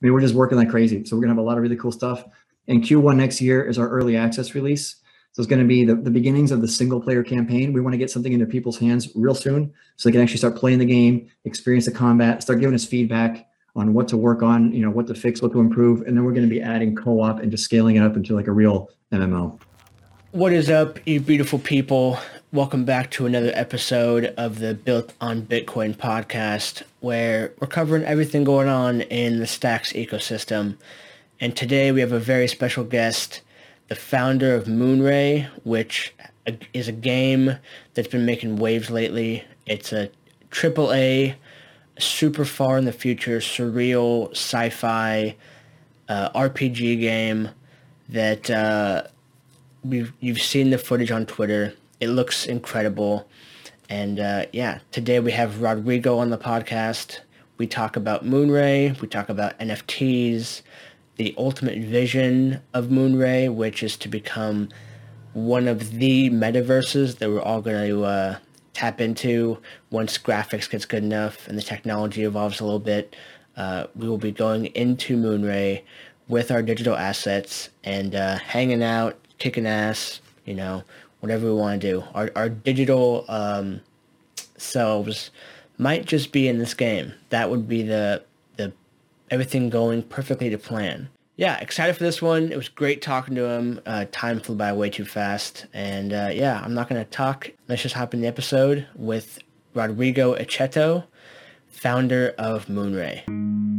mean, we're just working like crazy. So we're gonna have a lot of really cool stuff. And Q1 next year is our early access release. So it's going to be the, the beginnings of the single player campaign. We want to get something into people's hands real soon so they can actually start playing the game, experience the combat, start giving us feedback on what to work on, you know, what to fix, what to improve. And then we're going to be adding co-op and just scaling it up into like a real MMO. What is up, you beautiful people? Welcome back to another episode of the Built on Bitcoin podcast, where we're covering everything going on in the Stacks ecosystem. And today we have a very special guest, the founder of Moonray, which is a game that's been making waves lately. It's a triple A, super far in the future, surreal sci-fi uh, RPG game that uh, we've you've seen the footage on Twitter. It looks incredible, and uh, yeah, today we have Rodrigo on the podcast. We talk about Moonray. We talk about NFTs the ultimate vision of Moonray, which is to become one of the metaverses that we're all going to uh, tap into once graphics gets good enough and the technology evolves a little bit. Uh, we will be going into Moonray with our digital assets and uh, hanging out, kicking ass, you know, whatever we want to do. Our, our digital um, selves might just be in this game. That would be the the everything going perfectly to plan. Yeah, excited for this one. It was great talking to him. Uh, time flew by way too fast. And uh, yeah, I'm not going to talk. Let's just hop in the episode with Rodrigo Echetto, founder of Moonray.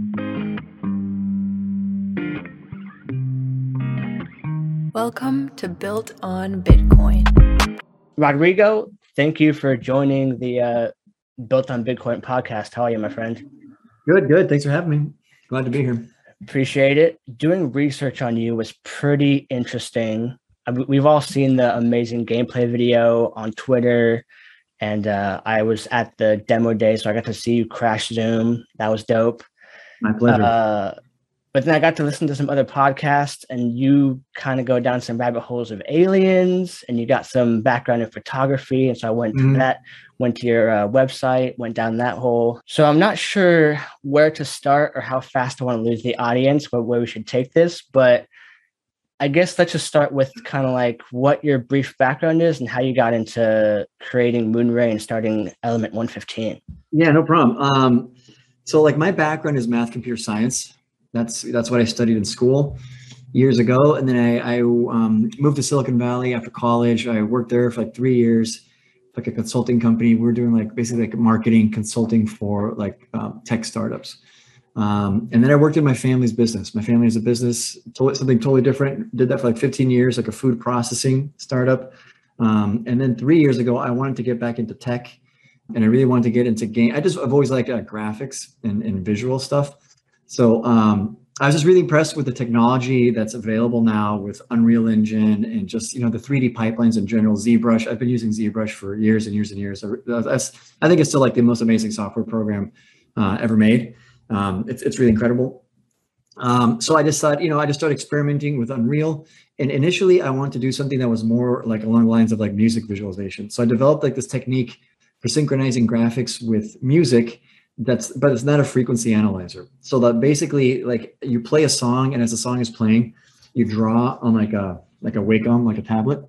Welcome to Built on Bitcoin. Rodrigo, thank you for joining the uh, Built on Bitcoin podcast. How are you, my friend? Good, good. Thanks for having me. Glad to be here. Appreciate it. Doing research on you was pretty interesting. I we've all seen the amazing gameplay video on Twitter, and uh, I was at the demo day, so I got to see you crash Zoom. That was dope. My pleasure. Uh, but then I got to listen to some other podcasts, and you kind of go down some rabbit holes of aliens, and you got some background in photography, and so I went mm-hmm. to that, went to your uh, website, went down that hole. So I'm not sure where to start or how fast I want to lose the audience, where, where we should take this, but I guess let's just start with kind of like what your brief background is and how you got into creating Moonray and starting Element 115. Yeah, no problem. Um, so like my background is math computer science. That's that's what I studied in school years ago, and then I, I um, moved to Silicon Valley after college. I worked there for like three years, like a consulting company. We are doing like basically like marketing consulting for like um, tech startups. Um, and then I worked in my family's business. My family has a business, something totally different. Did that for like 15 years, like a food processing startup. Um, and then three years ago, I wanted to get back into tech, and I really wanted to get into game. I just I've always liked uh, graphics and, and visual stuff. So um, I was just really impressed with the technology that's available now with Unreal Engine and just you know the 3D pipelines in general. ZBrush. I've been using ZBrush for years and years and years. I think it's still like the most amazing software program uh, ever made. Um, it's it's really incredible. Um, so I just thought, you know, I just started experimenting with Unreal. And initially, I wanted to do something that was more like along the lines of like music visualization. So I developed like this technique for synchronizing graphics with music that's but it's not a frequency analyzer. So that basically like you play a song and as the song is playing you draw on like a like a wacom like a tablet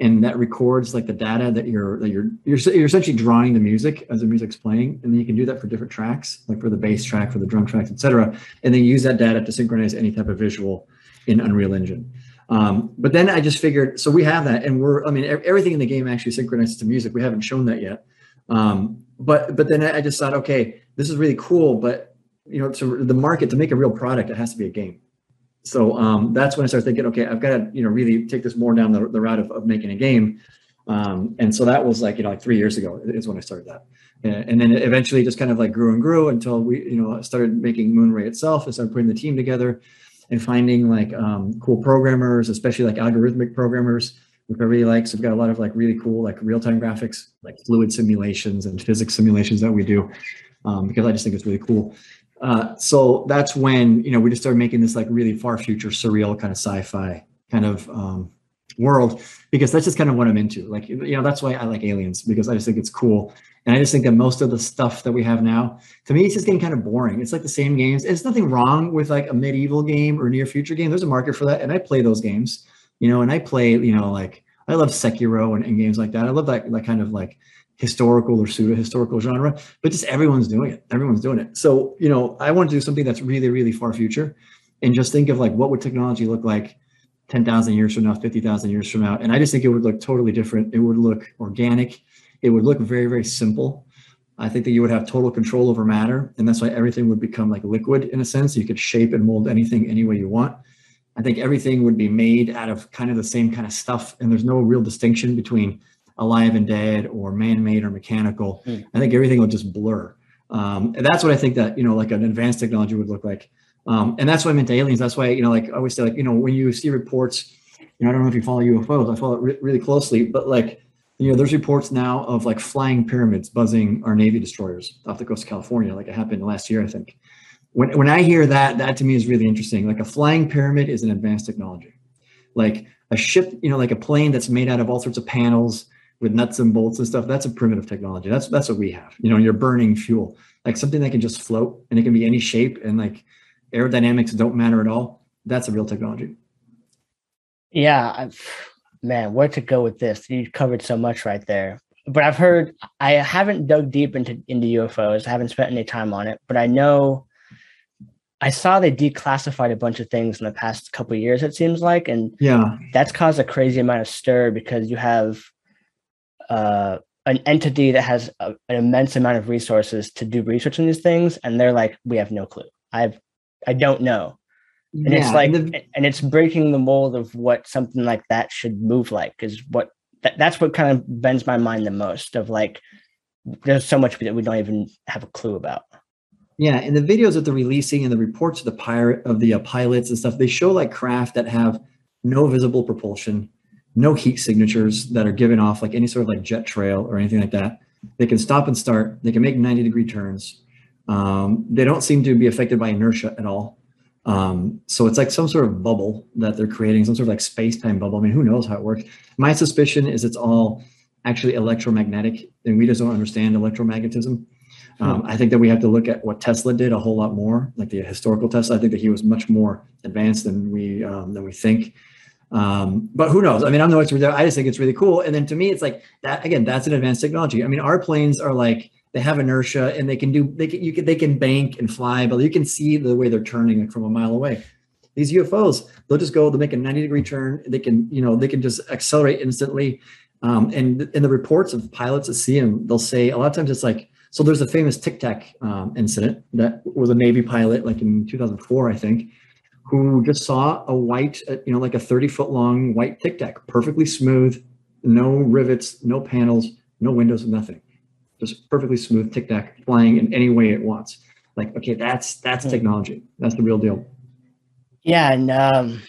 and that records like the data that you're that you're you're, you're essentially drawing the music as the music's playing and then you can do that for different tracks like for the bass track for the drum tracks etc and then use that data to synchronize any type of visual in unreal engine. Um, but then i just figured so we have that and we're i mean everything in the game actually synchronizes to music. We haven't shown that yet. Um, but but then I just thought, okay, this is really cool, but you know, to the market to make a real product, it has to be a game. So um, that's when I started thinking, okay, I've got to you know really take this more down the, the route of, of making a game. Um, and so that was like you know like three years ago is when I started that, and, then eventually just kind of like grew and grew until we you know started making Moonray itself and started putting the team together and finding like um, cool programmers, especially like algorithmic programmers which I really like. So we've got a lot of like really cool like real-time graphics, like fluid simulations and physics simulations that we do um, because I just think it's really cool. Uh, so that's when you know we just started making this like really far future surreal kind of sci-fi kind of um, world because that's just kind of what I'm into. Like, you know, that's why I like aliens because I just think it's cool. And I just think that most of the stuff that we have now, to me, it's just getting kind of boring. It's like the same games. There's nothing wrong with like a medieval game or near future game. There's a market for that. And I play those games, you know, and I play, you know, like I love Sekiro and, and games like that. I love that, that kind of like historical or pseudo historical genre, but just everyone's doing it. Everyone's doing it. So, you know, I want to do something that's really, really far future and just think of like what would technology look like 10,000 years from now, 50,000 years from now. And I just think it would look totally different. It would look organic. It would look very, very simple. I think that you would have total control over matter. And that's why everything would become like liquid in a sense. You could shape and mold anything any way you want. I think everything would be made out of kind of the same kind of stuff. And there's no real distinction between alive and dead or man-made or mechanical. Mm. I think everything will just blur. Um, and that's what I think that, you know, like an advanced technology would look like. Um, and that's why I'm into aliens. That's why, you know, like I always say, like, you know, when you see reports, you know, I don't know if you follow UFOs, I follow it re- really closely, but like, you know, there's reports now of like flying pyramids buzzing our Navy destroyers off the coast of California, like it happened last year, I think. When, when I hear that, that to me is really interesting. Like a flying pyramid is an advanced technology. Like a ship, you know, like a plane that's made out of all sorts of panels with nuts and bolts and stuff, that's a primitive technology. That's that's what we have. You know, you're burning fuel, like something that can just float and it can be any shape and like aerodynamics don't matter at all. That's a real technology. Yeah, I've, man, where to go with this? You covered so much right there. But I've heard I haven't dug deep into into UFOs. I haven't spent any time on it, but I know I saw they declassified a bunch of things in the past couple years. It seems like, and yeah, that's caused a crazy amount of stir because you have uh, an entity that has a, an immense amount of resources to do research on these things, and they're like, we have no clue. I've I don't know. And yeah, it's like, and, the, and, it's breaking the mold of what something like that should move like. Is what that, that's what kind of bends my mind the most. Of like, there's so much that we don't even have a clue about. Yeah, and the videos that they're releasing and the reports of the pirate of the uh, pilots and stuff, they show like craft that have no visible propulsion, no heat signatures that are given off like any sort of like jet trail or anything like that. They can stop and start. They can make 90 degree turns. Um, they don't seem to be affected by inertia at all. Um, so it's like some sort of bubble that they're creating, some sort of like space-time bubble. I mean, who knows how it works? My suspicion is it's all actually electromagnetic, and we just don't understand electromagnetism. Um, I think that we have to look at what Tesla did a whole lot more, like the historical Tesla. I think that he was much more advanced than we um, than we think. Um, but who knows? I mean, I'm no expert. There. I just think it's really cool. And then to me, it's like that again. That's an advanced technology. I mean, our planes are like they have inertia and they can do they can you can they can bank and fly, but you can see the way they're turning from a mile away. These UFOs, they'll just go. They'll make a 90 degree turn. They can you know they can just accelerate instantly. Um, and in the reports of pilots that see them, they'll say a lot of times it's like so. There's a famous Tic Tac um, incident that was a Navy pilot, like in 2004, I think, who just saw a white, uh, you know, like a 30 foot long white tic tac, perfectly smooth, no rivets, no panels, no windows, nothing. Just perfectly smooth tic tac flying in any way it wants. Like, okay, that's that's hmm. technology. That's the real deal. Yeah, and um,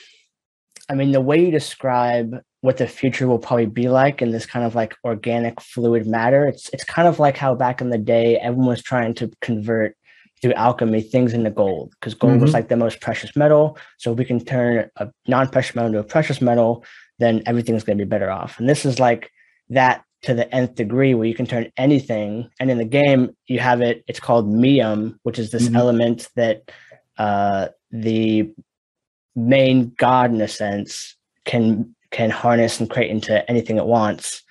I mean the way you describe what the future will probably be like in this kind of like organic fluid matter. It's it's kind of like how back in the day everyone was trying to convert through alchemy things into gold because gold mm-hmm. was like the most precious metal. So if we can turn a non-precious metal into a precious metal, then everything's going to be better off. And this is like that to the nth degree where you can turn anything. And in the game, you have it. It's called mium, which is this mm-hmm. element that uh, the main god, in a sense, can can harness and create into anything it wants.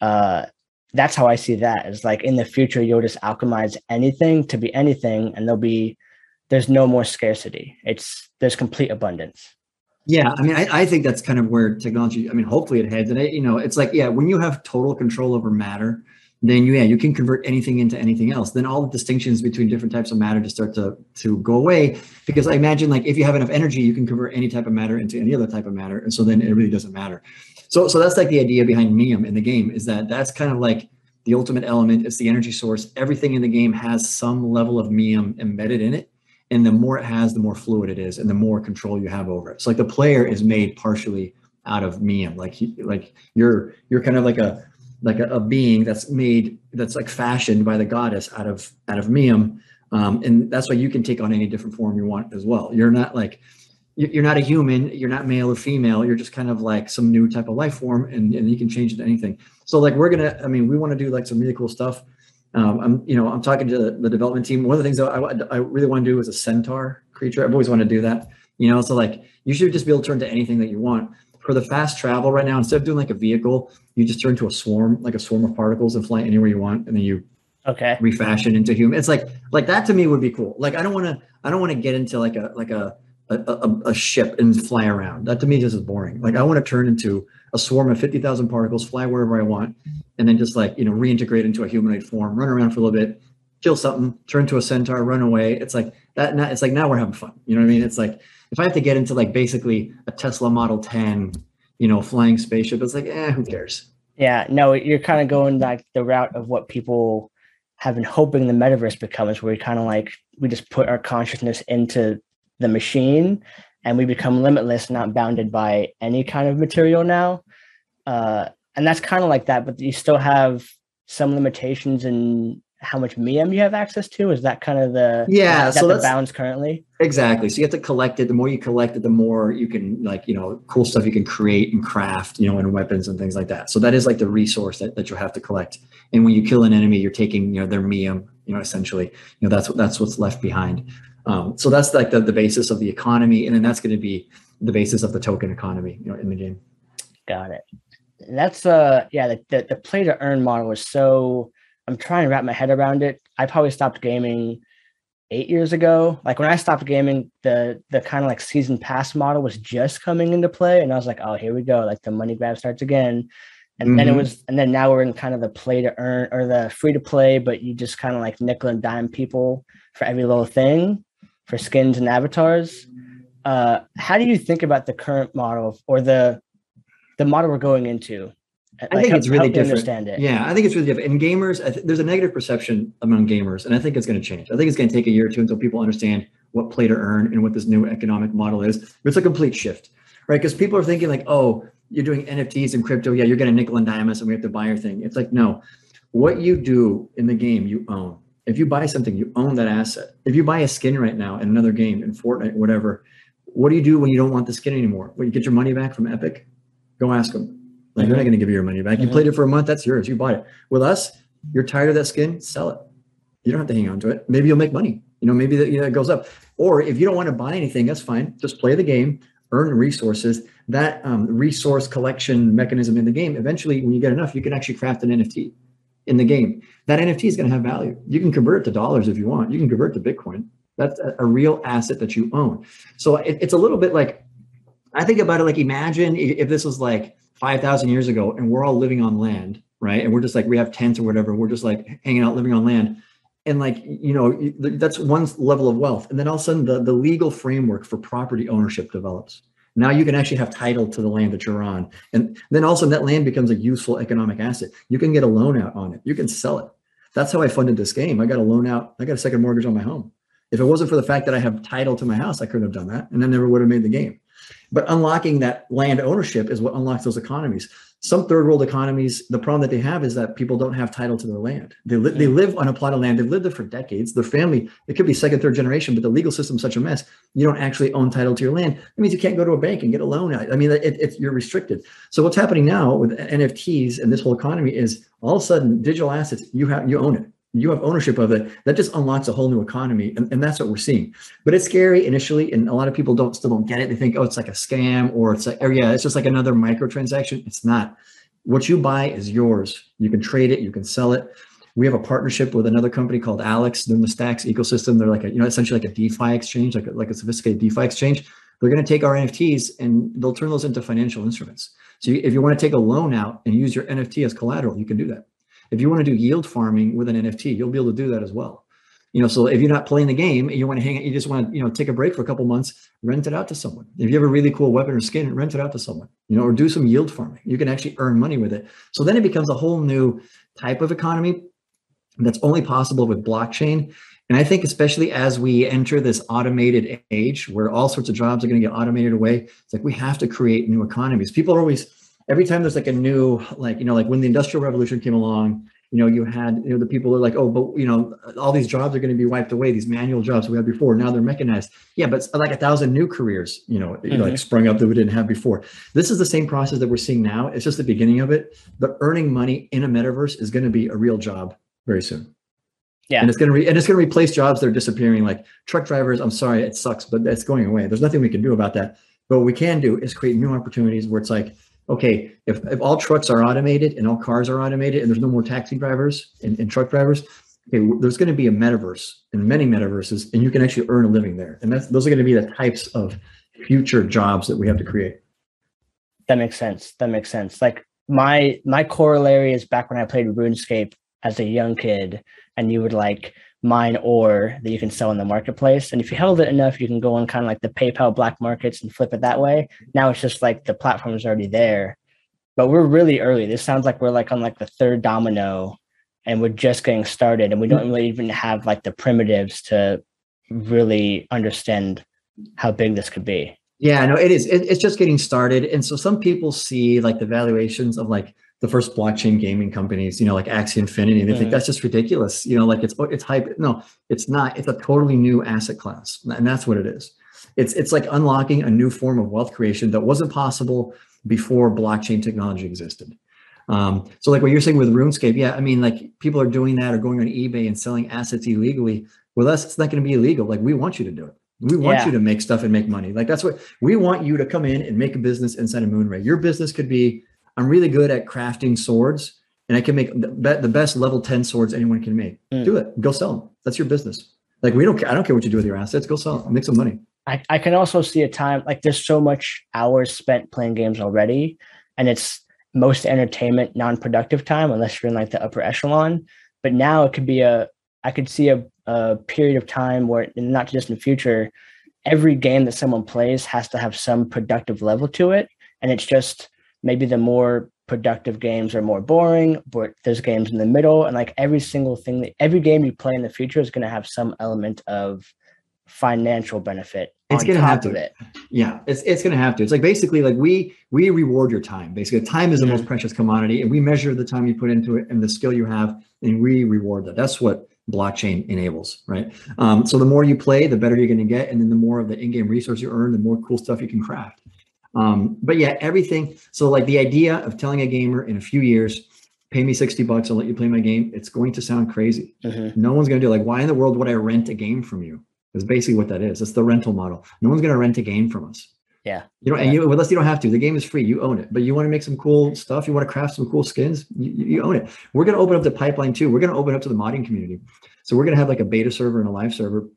Uh, that's how I see that. Is like in the future, you'll just alchemize anything to be anything, and there'll be there's no more scarcity. It's there's complete abundance. Yeah, I mean, I, I think that's kind of where technology. I mean, hopefully it heads, and it, you know, it's like yeah, when you have total control over matter, then you yeah you can convert anything into anything else. Then all the distinctions between different types of matter just start to to go away because I imagine like if you have enough energy, you can convert any type of matter into any other type of matter, and so then it really doesn't matter. So, so that's like the idea behind Mium in the game is that that's kind of like the ultimate element. It's the energy source. Everything in the game has some level of Mium embedded in it. And the more it has, the more fluid it is and the more control you have over it. So like the player is made partially out of Mium. Like, like you're, you're kind of like a, like a, a, being that's made, that's like fashioned by the goddess out of, out of Mium. Um, and that's why you can take on any different form you want as well. You're not like, you're not a human, you're not male or female, you're just kind of like some new type of life form and, and you can change it to anything. So like we're gonna, I mean, we want to do like some really cool stuff. Um, I'm, you know, I'm talking to the development team. One of the things that I, I really want to do is a centaur creature. I've always wanted to do that, you know, so like you should just be able to turn to anything that you want. For the fast travel right now, instead of doing like a vehicle, you just turn to a swarm, like a swarm of particles and fly anywhere you want. And then you okay refashion into human. It's like, like that to me would be cool. Like, I don't want to, I don't want to get into like a, like a, a, a, a ship and fly around. That to me just is boring. Like I want to turn into a swarm of 50,000 particles, fly wherever I want, and then just like, you know, reintegrate into a humanoid form, run around for a little bit, kill something, turn to a centaur, run away. It's like that. Now, it's like now we're having fun. You know what I mean? It's like if I have to get into like basically a Tesla Model 10, you know, flying spaceship, it's like, eh, who cares? Yeah, no, you're kind of going like the route of what people have been hoping the metaverse becomes, where we kind of like we just put our consciousness into the machine and we become limitless, not bounded by any kind of material now. Uh, and that's kind of like that, but you still have some limitations in how much MEM you have access to. Is that kind of the yeah? Is that so the bounds currently. exactly. So you have to collect it. The more you collect it, the more you can like you know cool stuff you can create and craft, you know, and weapons and things like that. So that is like the resource that, that you have to collect. And when you kill an enemy, you're taking you know their MEM, you know, essentially, you know, that's what that's what's left behind. Um, so that's like the, the basis of the economy, and then that's going to be the basis of the token economy, you know, in the game. Got it. That's uh yeah, the, the, the play to earn model is so I'm trying to wrap my head around it. I probably stopped gaming eight years ago. Like when I stopped gaming, the the kind of like season pass model was just coming into play, and I was like, oh, here we go. Like the money grab starts again. And then it Mhm. was, and then now we're in kind of the play to earn or the free to play, but you just kind of like nickel and dime people for every little thing for skins and avatars. Uh, how do you think about the current model or the the model we're going into? I think it's really different. Understand it. Yeah, I think it's really different. And gamers, I th- there's a negative perception among gamers, and I think it's going to change. I think it's going to take a year or two until people understand what play to earn and what this new economic model is. But it's a complete shift, right? Because people are thinking like, oh, you're doing NFTs and crypto. Yeah, you're going to nickel and dime us, and we have to buy your thing. It's like, no, what you do in the game, you own. If you buy something, you own that asset. If you buy a skin right now in another game, in Fortnite, whatever, what do you do when you don't want the skin anymore? When you get your money back from Epic, go ask them. Like they're not going to give you your money back. You Mhm. played it for a month, that's yours. You bought it. With us, you're tired of that skin, sell it. You don't have to hang on to it. Maybe you'll make money. You know, maybe that you know, it goes up. Or if you don't want to buy anything, that's fine. Just play the game, earn resources. That um, resource collection mechanism in the game. Eventually, when you get enough, you can actually craft an NFT in the game. That NFT is going to have value. You can convert it to dollars if you want. You can convert to Bitcoin. That's a, real asset that you own. So it, it's a little bit like I think about it like imagine if, if this was like 5,000 years ago and we're all living on land, right? And we're just like, we have tents or whatever. We're just like hanging out, living on land. And like, you know, that's one level of wealth. And then all of a sudden the, the legal framework for property ownership develops. Now you can actually have title to the land that you're on. And then also that land becomes a useful economic asset. You can get a loan out on it. You can sell it. That's how I funded this game. I got a loan out. I got a second mortgage on my home. If it wasn't for the fact that I have title to my house, I couldn't have done that. And I never would have made the game. But unlocking that land ownership is what unlocks those economies. Some third world economies, the problem that they have is that people don't have title to their land. They, li- they live on a plot of land. They've lived there for decades. Their family, it could be second, third generation, but the legal system's such a mess. You don't actually own title to your land. That means you can't go to a bank and get a loan. I mean, it, it's you're restricted. So what's happening now with NFTs and this whole economy is all of a sudden digital assets, you have you own it. You have ownership of it. That just unlocks a whole new economy. And, and that's what we're seeing. But it's scary initially, and a lot of people don't still don't get it. They think, oh, it's like a scam, or it's like, oh yeah, it's just like another microtransaction. It's not. What you buy is yours. You can trade it, you can sell it. We have a partnership with another company called Alex. In the Stacks ecosystem. They're like a, you know, essentially like a DeFi exchange, like a, like a sophisticated DeFi exchange. They're going to take our NFTs and they'll turn those into financial instruments. So you, if you want to take a loan out and use your NFT as collateral, you can do that. If you want to do yield farming with an NFT, you'll be able to do that as well. You know, so if you're not playing the game you want to hang, you just want to, you know, take a break for a couple months, rent it out to someone. If you have a really cool weapon or skin, rent it out to someone. You know, or do some yield farming. You can actually earn money with it. So then it becomes a whole new type of economy that's only possible with blockchain. And I think, especially as we enter this automated age where all sorts of jobs are going to get automated away, it's like we have to create new economies. People are always, every time there's like a new, like, you know, like when the Industrial Revolution came along you know, you had, you know, the people are like, oh, but you know, all these jobs are going to be wiped away. These manual jobs we had before, now they're mechanized. Yeah, but like a thousand new careers, you know, mm-hmm. like sprung up that we didn't have before. This is the same process that we're seeing now. It's just the beginning of it. But earning money in a metaverse is going to be a real job very soon. Yeah. And it's gonna re- and it's gonna replace jobs that are disappearing, like truck drivers. I'm sorry, it sucks, but it's going away. There's nothing we can do about that. But what we can do is create new opportunities where it's like, okay, if, if all trucks are automated and all cars are automated and there's no more taxi drivers and, and truck drivers, okay, there's going to be a metaverse and many metaverses, and you can actually earn a living there. And that's those are going to be the types of future jobs that we have to create. That makes sense. That makes sense. Like my my corollary is back when I played RuneScape as a young kid, and you would like mine ore that you can sell in the marketplace. And if you held it enough, you can go on kind of like the PayPal black markets and flip it that way. Now it's just like the platform is already there. But we're really early. This sounds like we're like on like the third domino and we're just getting started and we don't really even have like the primitives to really understand how big this could be. Yeah, no, it is. It, it's just getting started. And so some people see like the valuations of like the first blockchain gaming companies, you know, like Axie Infinity, and they mm. think that's just ridiculous. You know, like it's it's hype. No, it's not. It's a totally new asset class, and that's what it is. It's it's like unlocking a new form of wealth creation that wasn't possible before blockchain technology existed. Um, so, like what you're saying with RuneScape, yeah, I mean, like people are doing that or going on eBay and selling assets illegally. With us, it's not going to be illegal. Like we want you to do it. We want yeah. you to make stuff and make money. Like that's what we want you to come in and make a business inside of Moonray. Your business could be I'm really good at crafting swords and I can make the best level 10 swords anyone can make. Mm. Do it. Go sell them. That's your business. Like we don't care. I don't care what you do with your assets. Go sell them. Make some money. I, I can also see a time like there's so much hours spent playing games already. And it's most entertainment, non-productive time, unless you're in like the upper echelon. But now it could be a I could see a, a period of time where not just in the future, every game that someone plays has to have some productive level to it. And it's just maybe the more productive games are more boring, but there's games in the middle. And like every single thing that every game you play in the future is going to have some element of financial benefit. It's gonna have to. It. Yeah, it's it's gonna have to. It's like basically like we we reward your time. Basically, time is the mm-hmm. most precious commodity, and we measure the time you put into it and the skill you have, and we reward that. That's what blockchain enables, right? Um, so the more you play, the better you're going to get, and then the more of the in-game resource you earn, the more cool stuff you can craft. Um, but yeah, everything. So like the idea of telling a gamer in a few years, pay me 60 bucks, I'll let you play my game. It's going to sound crazy. Mm-hmm. No one's going to do like, why in the world would I rent a game from you? Is basically what that is. It's the rental model. No one's going to rent a game from us. Yeah. You know, yeah. and you unless you don't have to. The game is free. You own it. But you want to make some cool stuff. You want to craft some cool skins. You, you own it. We're going to open up the pipeline too. We're going to open up to the modding community. So we're going to have like a beta server and a live server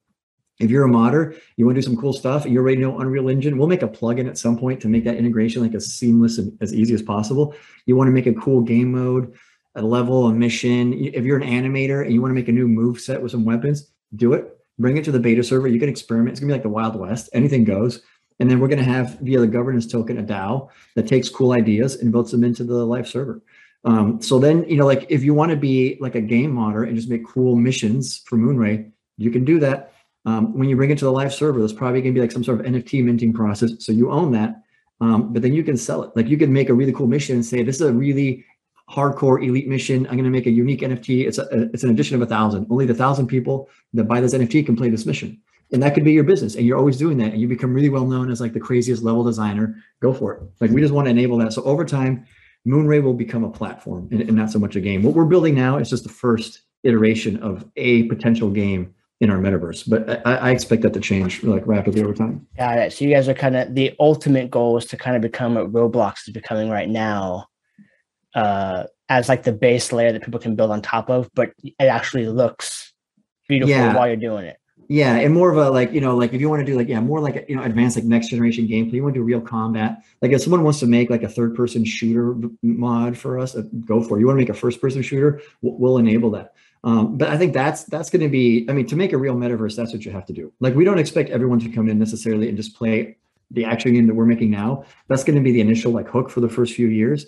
if you're a modder, you want to do some cool stuff, you already know Unreal Engine, we'll make a plugin at some point to make that integration like as seamless and as easy as possible. You want to make a cool game mode, a level, a mission. If you're an animator and you want to make a new move set with some weapons, do it. Bring it to the beta server. You can experiment. It's gonna be like the Wild West. Anything goes. And then we're gonna have via the governance token a DAO that takes cool ideas and builds them into the live server. Um, so then, you know, like if you want to be like a game modder and just make cool missions for Moonray, you can do that um, when you bring it to the live server, there's probably going to be like some sort of NFT minting process. So you own that, um, but then you can sell it. Like you can make a really cool mission and say, this is a really hardcore elite mission. I'm going to make a unique NFT. It's a, it's an addition of a thousand. Only the thousand people that buy this NFT can play this mission. And that could be your business. And you're always doing that. And you become really well known as like the craziest level designer. Go for it. Like we just want to enable that. So over time, Moonray will become a platform and, and not so much a game. What we're building now is just the first iteration of a potential game in our metaverse. But I, I, expect that to change like rapidly over time. Got it. So you guys are kind of the ultimate goal is to kind of become what Roblox is becoming right now, uh, as like the base layer that people can build on top of, but it actually looks beautiful yeah. while you're doing it. Yeah, and more of a like you know like if you want to do like yeah more like you know advanced like next generation gameplay. You want to do real combat. Like if someone wants to make like a third person shooter mod for us, uh, go for it. You want to make a first person shooter, we'll, we'll enable that. Um, but I think that's that's going to be. I mean, to make a real metaverse, that's what you have to do. Like, we don't expect everyone to come in necessarily and just play the action game that we're making now. That's going to be the initial like hook for the first few years.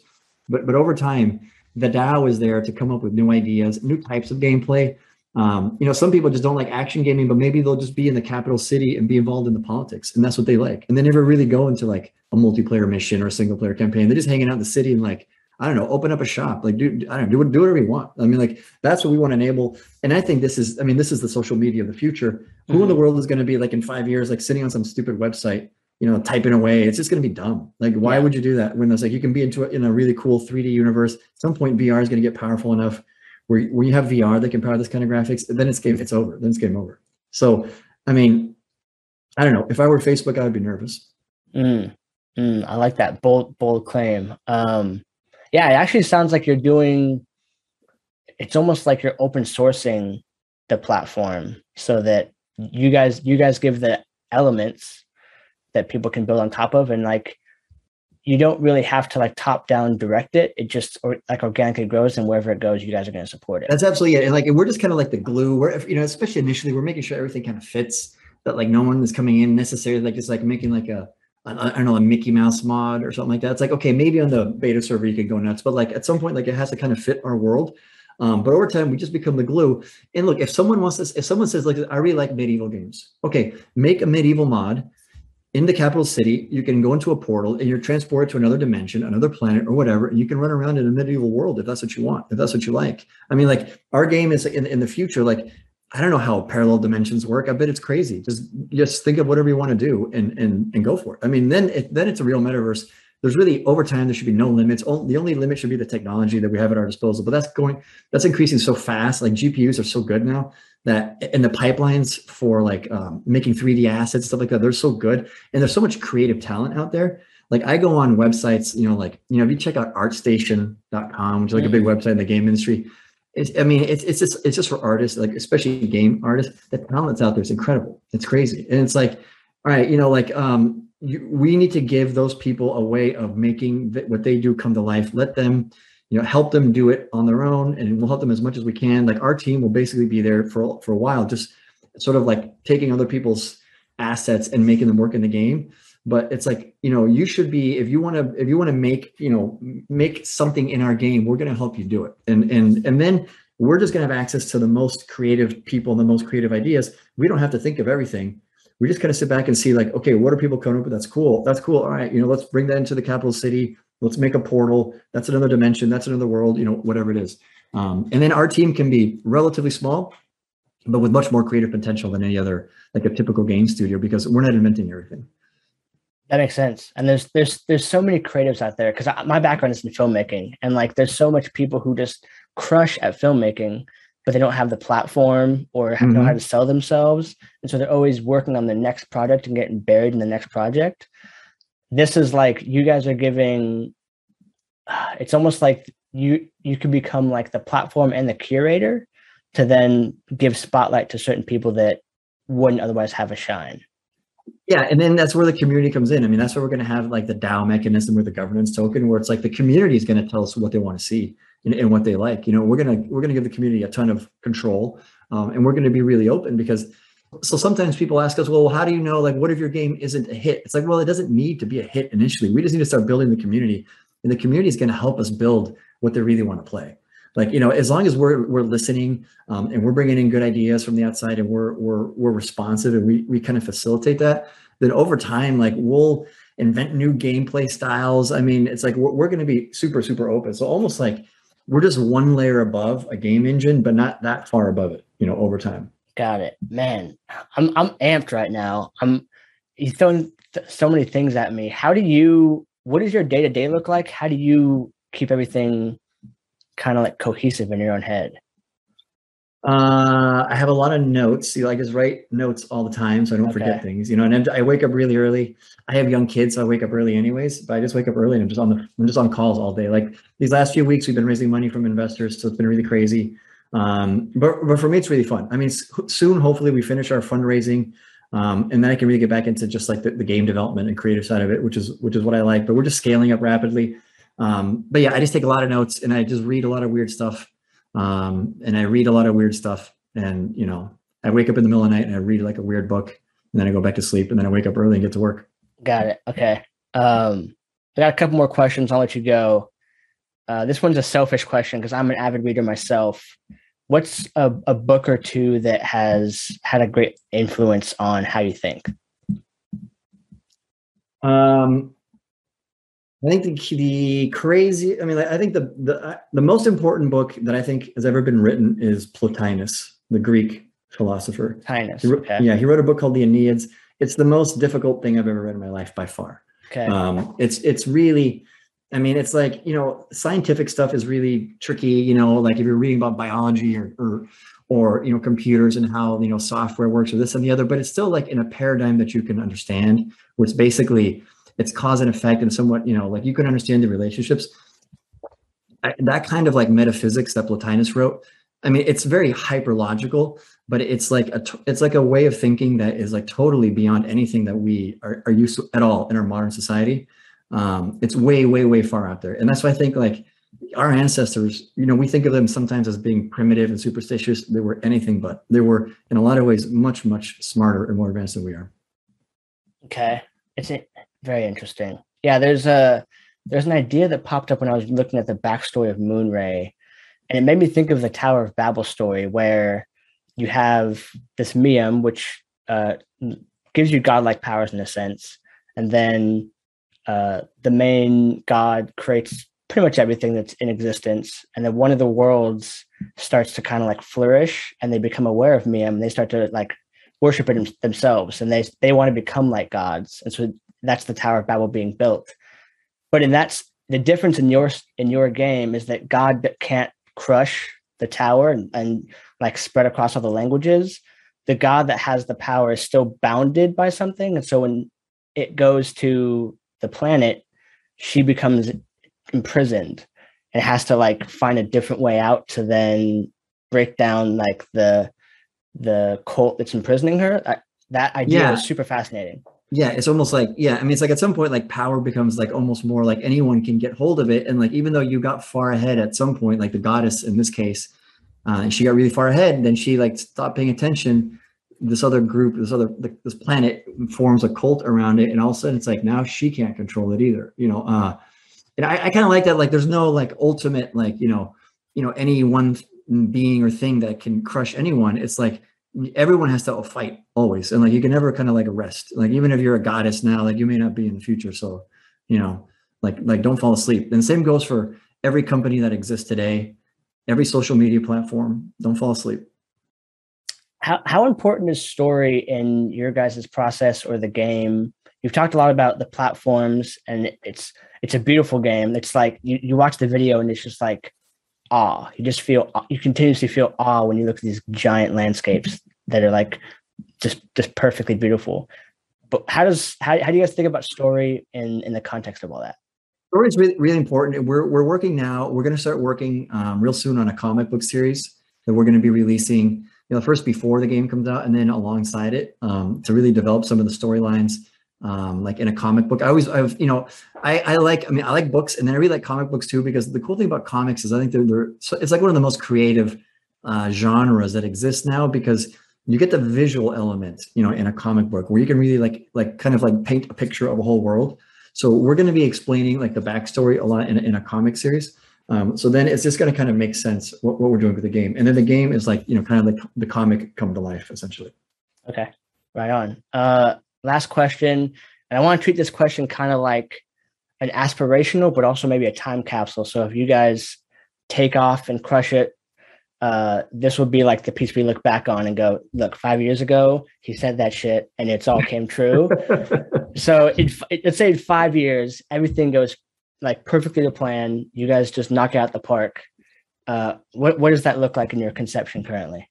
But but over time, the DAO is there to come up with new ideas, new types of gameplay. Um, you know, some people just don't like action gaming, but maybe they'll just be in the capital city and be involved in the politics, and that's what they like. And they never really go into like a multiplayer mission or a single player campaign. They're just hanging out in the city and like I don't know, open up a shop, like do I don't know, do do whatever you want. I mean, like that's what we want to enable. And I think this is, I mean, this is the social media of the future. Who in the world is going to be like in five years, like sitting on some stupid website, you know, typing away? It's just going to be dumb. Like, why Yeah. would you do that when there's like you can be into a, in a really cool 3D universe? At some point, VR is going to get powerful enough where where you have VR that can power this kind of graphics. Then it's game, it's over. Then it's game over. So, I mean, I don't know. If I were Facebook, I would be nervous. Mm, mm, I like that bold bold claim. Um, yeah, it actually sounds like you're doing. It's almost like you're open sourcing the platform so that you guys you guys give the elements that people can build on top of, and like you don't really have to like top down direct it. It just or like organically grows, and wherever it goes, you guys are going to support it. That's absolutely it. And like we're just kind of like the glue. We're you know, especially initially, we're making sure everything kind of fits. That like no one is coming in necessarily like just like making like a I don't know a Mickey Mouse mod or something like that. It's like okay, maybe on the beta server you can go nuts, but like at some point like it has to kind of fit our world. Um, but over time we just become the glue. And look, if someone wants this, if someone says like I really like medieval games, okay, make a medieval mod in the capital city. You can go into a portal and you're transported to another dimension, another planet, or whatever, and you can run around in a medieval world if that's what you want, if that's what you like. I mean, like our game is in, in the future, like I don't know how parallel dimensions work. I bet it's crazy. Just just think of whatever you want to do and and and go for it. I mean, then it, then it's a real metaverse. There's really over time there should be no limits. The only limit should be the technology that we have at our disposal. But that's going that's increasing so fast. Like GPUs are so good now that and the pipelines for like um, making 3D assets stuff like that they're so good and there's so much creative talent out there. Like I go on websites, you know, like you know, if you check out ArtStation.com, which is like a big website in the game industry, it's, I mean, it's it's just it's just for artists, like especially game artists. The talent out there is incredible. It's crazy, and it's like, all right, you know, like um, you, we need to give those people a way of making th- what they do come to life. Let them, you know, help them do it on their own, and we'll help them as much as we can. Like our team will basically be there for for a while, just sort of like taking other people's assets and making them work in the game but it's like you know you should be if you want to if you want to make you know make something in our game we're going to help you do it. And and and then we're just going to have access to the most creative people and the most creative ideas. We don't have to think of everything. We just kind of sit back and see like okay what are people coming up with? That's cool. That's cool. All right you know let's bring that into the capital city. Let's make a portal. That's another dimension. That's another world you know whatever it is. Um, and then our team can be relatively small but with much more creative potential than any other like a typical game studio because we're not inventing everything That makes sense. And there's there's there's so many creatives out there because my background is in filmmaking, and like there's so much people who just crush at filmmaking, but they don't have the platform or have, know how mm-hmm. to sell themselves, and so they're always working on the next project and getting buried in the next project. This is like you guys are giving. It's almost like you you could become like the platform and the curator to then give spotlight to certain people that wouldn't otherwise have a shine. Yeah, and then that's where the community comes in. I mean, that's where we're going to have like the DAO mechanism or the governance token, where it's like the community is going to tell us what they want to see and, and what they like. You know, we're gonna we're gonna give the community a ton of control, um, and we're going to be really open because. So sometimes people ask us, well, how do you know? Like, what if your game isn't a hit? It's like, well, it doesn't need to be a hit initially. We just need to start building the community, and the community is going to help us build what they really want to play. Like, you know, as long as we're we're listening um, and we're bringing in good ideas from the outside, and we're we're we're responsive, and we we kind of facilitate that, then over time, like we'll invent new gameplay styles. I mean, it's like we're, we're going to be super, super open. So almost like we're just one layer above a game engine, but not that far above it, you know, over time. Got it, man. I'm I'm amped right now. I'm you throwing th- so many things at me. How do you? What does your day to day look like? How do you keep everything kind of like cohesive in your own head? Uh, I have a lot of notes. You know, I just write notes all the time, so I don't forget things. You know, and I'm- wake up really early. I have young kids, so I wake up early anyways. But I just wake up early and I'm just on the I'm just on calls all day. Like these last few weeks, we've been raising money from investors, so it's been really crazy. Um, but but for me, it's really fun. I mean, soon, hopefully, we finish our fundraising, um, and then I can really get back into just like the, the game development and creative side of it, which is which is what I like. But we're just scaling up rapidly. Um, but yeah, I just take a lot of notes and I just read a lot of weird stuff um, and I read a lot of weird stuff. And you know, I wake up in the middle of the night and I read like a weird book, and then I go back to sleep, and then I wake up early and get to work. Got it. Okay. Um, I got a couple more questions. I'll let you go. Uh, this one's a selfish question because I'm an avid reader myself. What's a, a book or two that has had a great influence on how you think? Um, I think the, the crazy. I mean, I think the the the most important book that I think has ever been written is Plotinus, the Greek philosopher. Highness. He wrote- Okay. Yeah, he wrote a book called the Enneads. It's the most difficult thing I've ever read in my life by far. Okay. Um, it's it's really, I mean, it's like you know, scientific stuff is really tricky. You know, like if you're reading about biology or or or you know computers and how you know software works or this and the other, but it's still like in a paradigm that you can understand, where it's basically it's cause and effect and somewhat you know like you can understand the relationships. I, that kind of like metaphysics that Plotinus wrote. I mean, it's very hyperlogical, but it's like a it's like a way of thinking that is like totally beyond anything that we are, are used to at all in our modern society. Um, it's way, way, way far out there, and that's why I think like our ancestors, you know, we think of them sometimes as being primitive and superstitious. They were anything but. They were in a lot of ways much, much smarter and more advanced than we are. Okay, it's very interesting. Yeah, there's a there's an idea that popped up when I was looking at the backstory of Moonray, and it made me think of the Tower of Babel story, where you have this Miam, which uh, gives you godlike powers in a sense, and then uh, the main god creates pretty much everything that's in existence, and then one of the worlds starts to kind of like flourish, and they become aware of Miam, and they start to like worship it themselves and they they want to become like gods and so that's the tower of babel being built but in that's the difference in your in your game is that god can't crush the tower and, and like spread across all the languages the god that has the power is still bounded by something and so when it goes to the planet she becomes imprisoned and has to like find a different way out to then break down like the the cult that's imprisoning her. I, that idea Yeah. is super fascinating. Yeah, it's almost like yeah. I mean, it's like at some point, like power becomes like almost more like anyone can get hold of it, and like even though you got far ahead at some point, like the goddess in this case, uh, and she got really far ahead, and then she like stopped paying attention. This other group, this other like, this planet forms a cult around it, and all of a sudden it's like now she can't control it either. You know, uh, and I, I kind of like that. Like, there's no like ultimate like you know, you know, any one being or thing that can crush anyone. It's like everyone has to fight always. And like you can never kind of like rest. Like even if you're a goddess now like you may not be in the future. So you know like like don't fall asleep. And same goes for every company that exists today every social media platform. Don't fall asleep. How how important is story in your guys' process or the game? You've talked a lot about the platforms and it's it's a beautiful game. It's like you, you watch the video and it's just like awe. You just feel you continuously feel awe when you look at these giant landscapes that are like just just perfectly beautiful. But how does how, how do you guys think about story in in the context of all that? story is really, really important we're, we're working now we're going to start working um, real soon on a comic book series that we're going to be releasing you know first before the game comes out and then alongside it um, to really develop some of the storylines um, like in a comic book i always i've you know I, I like i mean i like books and then i really like comic books too because the cool thing about comics is i think they're, they're so it's like one of the most creative uh, genres that exist now because you get the visual element you know in a comic book where you can really like like kind of like paint a picture of a whole world so we're going to be explaining like the backstory a lot in, in a comic series. Um, so then it's just going to kind of make sense what, what we're doing with the game. And then the game is like, you know, kind of like the comic come to life essentially. Okay, right on. Uh, last question, and I want to treat this question kind of like an aspirational, but also maybe a time capsule. So if you guys take off and crush it, uh, this would be like the piece we look back on and go, look, five years ago he said that shit, and it's all came true. so in, f- let's say in five years everything goes like perfectly to plan. You guys just knock it out the park. Uh, what what does that look like in your conception currently?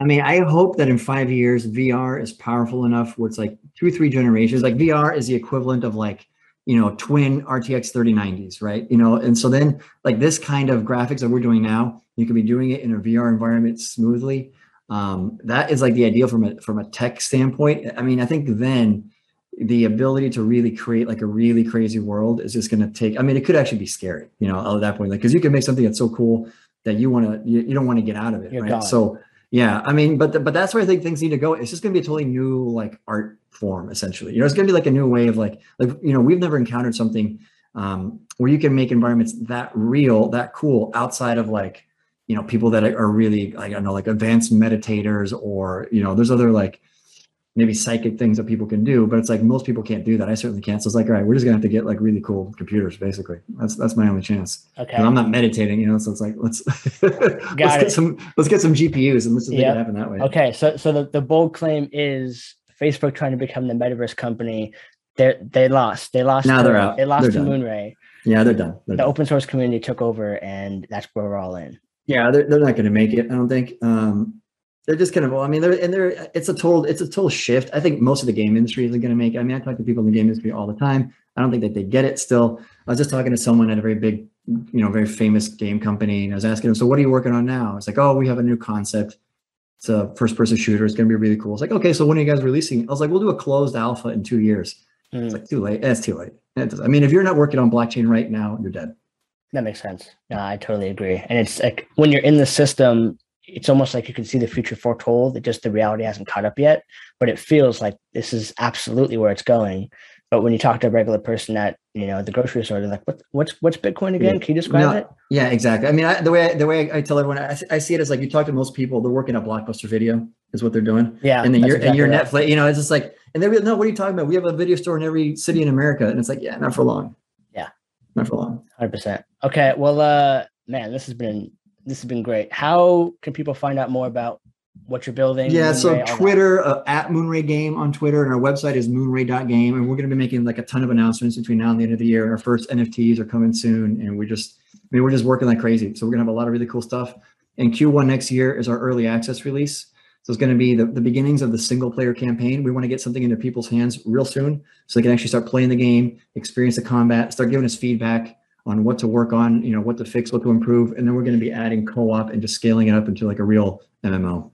I mean, I hope that in five years, VR is powerful enough where it's like two, three generations. Like VR is the equivalent of like, you know, twin RTX 3090s, right? You know, and so then like this kind of graphics that we're doing now, you can be doing it in a VR environment smoothly. Um, that is like the ideal from a from a tech standpoint. I mean, I think then the ability to really create like a really crazy world is just going to take. I mean, it could actually be scary, you know, at that point, like because you can make something that's so cool that you want to, you, you don't want to get out of it, You're right? gone. So yeah, I mean, but but that's where I think things need to go. It's just going to be a totally new like art form, essentially. You know, it's going to be like a new way of like like you know we've never encountered something um, where you can make environments that real, that cool, outside of like you know people that are really like I don't know like advanced meditators or you know there's other like maybe psychic things that people can do, but it's like most people can't do that. I certainly can't. So it's like, all right, we're just gonna have to get like really cool computers, basically. That's that's my only chance. Okay. I'm not meditating, you know. So it's like let's let's it. get some let's get some GPUs and let's make Yep. it happen that way. Okay, so so the, the bold claim is Facebook trying to become the metaverse company. They they lost. They lost. Now they're out. They lost to done. Moonray. Yeah, they're done. They're The done. open source community took over, and that's where we're all in. Yeah, they're, they're not going to make it. I don't think. Um, they're just kind of. Well, I mean, they're and they're. It's a total. It's a total shift. I think most of the game industry isn't going to make it. I mean, I talk to people in the game industry all the time. I don't think that they get it still. I was just talking to someone at a very big, you know, very famous game company, and I was asking him, "So what are you working on now?" It's like, "Oh, we have a new concept. It's a first-person shooter. It's going to be really cool." It's like, "Okay, so when are you guys releasing?" I was like, "We'll do a closed alpha in two years." Mm, It's like too late. It's too late. I mean, if you're not working on blockchain right now, you're dead. that makes sense. No, I totally agree. And it's like when you're in the system, it's almost like you can see the future foretold. It just the reality hasn't caught up yet, but it feels like this is absolutely where it's going. But when you talk to a regular person at you know the grocery store, they're like, "What what's what's Bitcoin again? Can you describe No, it?" Yeah, exactly. I mean, I, the way I, the way I tell everyone, I, I see it as like you talk to most people, they're working at Blockbuster Video, is what they're doing, Yeah, and then you're and you're right. Netflix. You know, it's just like, and they're like, no, what are you talking about? We have a video store in every city in America, and it's like, yeah, not for long. Yeah. not for long. Hundred percent. Okay. Well, uh, man, this has been this has been great. How can people find out more about what you're building? Yeah, so Moonray, that? Twitter uh, at Moonray Game on Twitter, and our website is moonray.game, and we're going to be making like a ton of announcements between now and the end of the year. Our first NFTs are coming soon, and we just, I mean, we're just working like crazy. So we're going to have a lot of really cool stuff. And Q1 next year is our early access release. So it's going to be the, the beginnings of the single player campaign. We want to get something into people's hands real soon, so they can actually start playing the game, experience the combat, start giving us feedback on what to work on, you know, what to fix, what to improve, and then we're going to be adding co-op and just scaling it up into like a real MMO.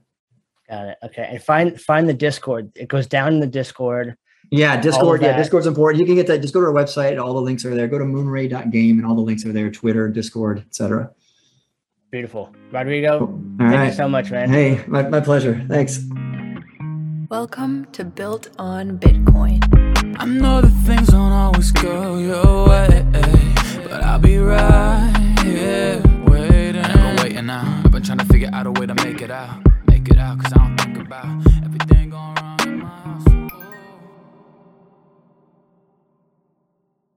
Got it. Okay. And find find the Discord. It goes down in the Discord. Yeah, Discord. Yeah. Discord's important. You can get that. Just go to our website. All the links are there. Go to moonray.game and all the links are there. Twitter, Discord, etc. Beautiful. Rodrigo, All thank right. you so much, man. Hey, my, my pleasure. Thanks. Welcome to Built on Bitcoin. I know that things don't always go your way, but I'll be right here waiting. I've been waiting now. I've been trying to figure out a way to make it out, make it out, cause I don't think about everything.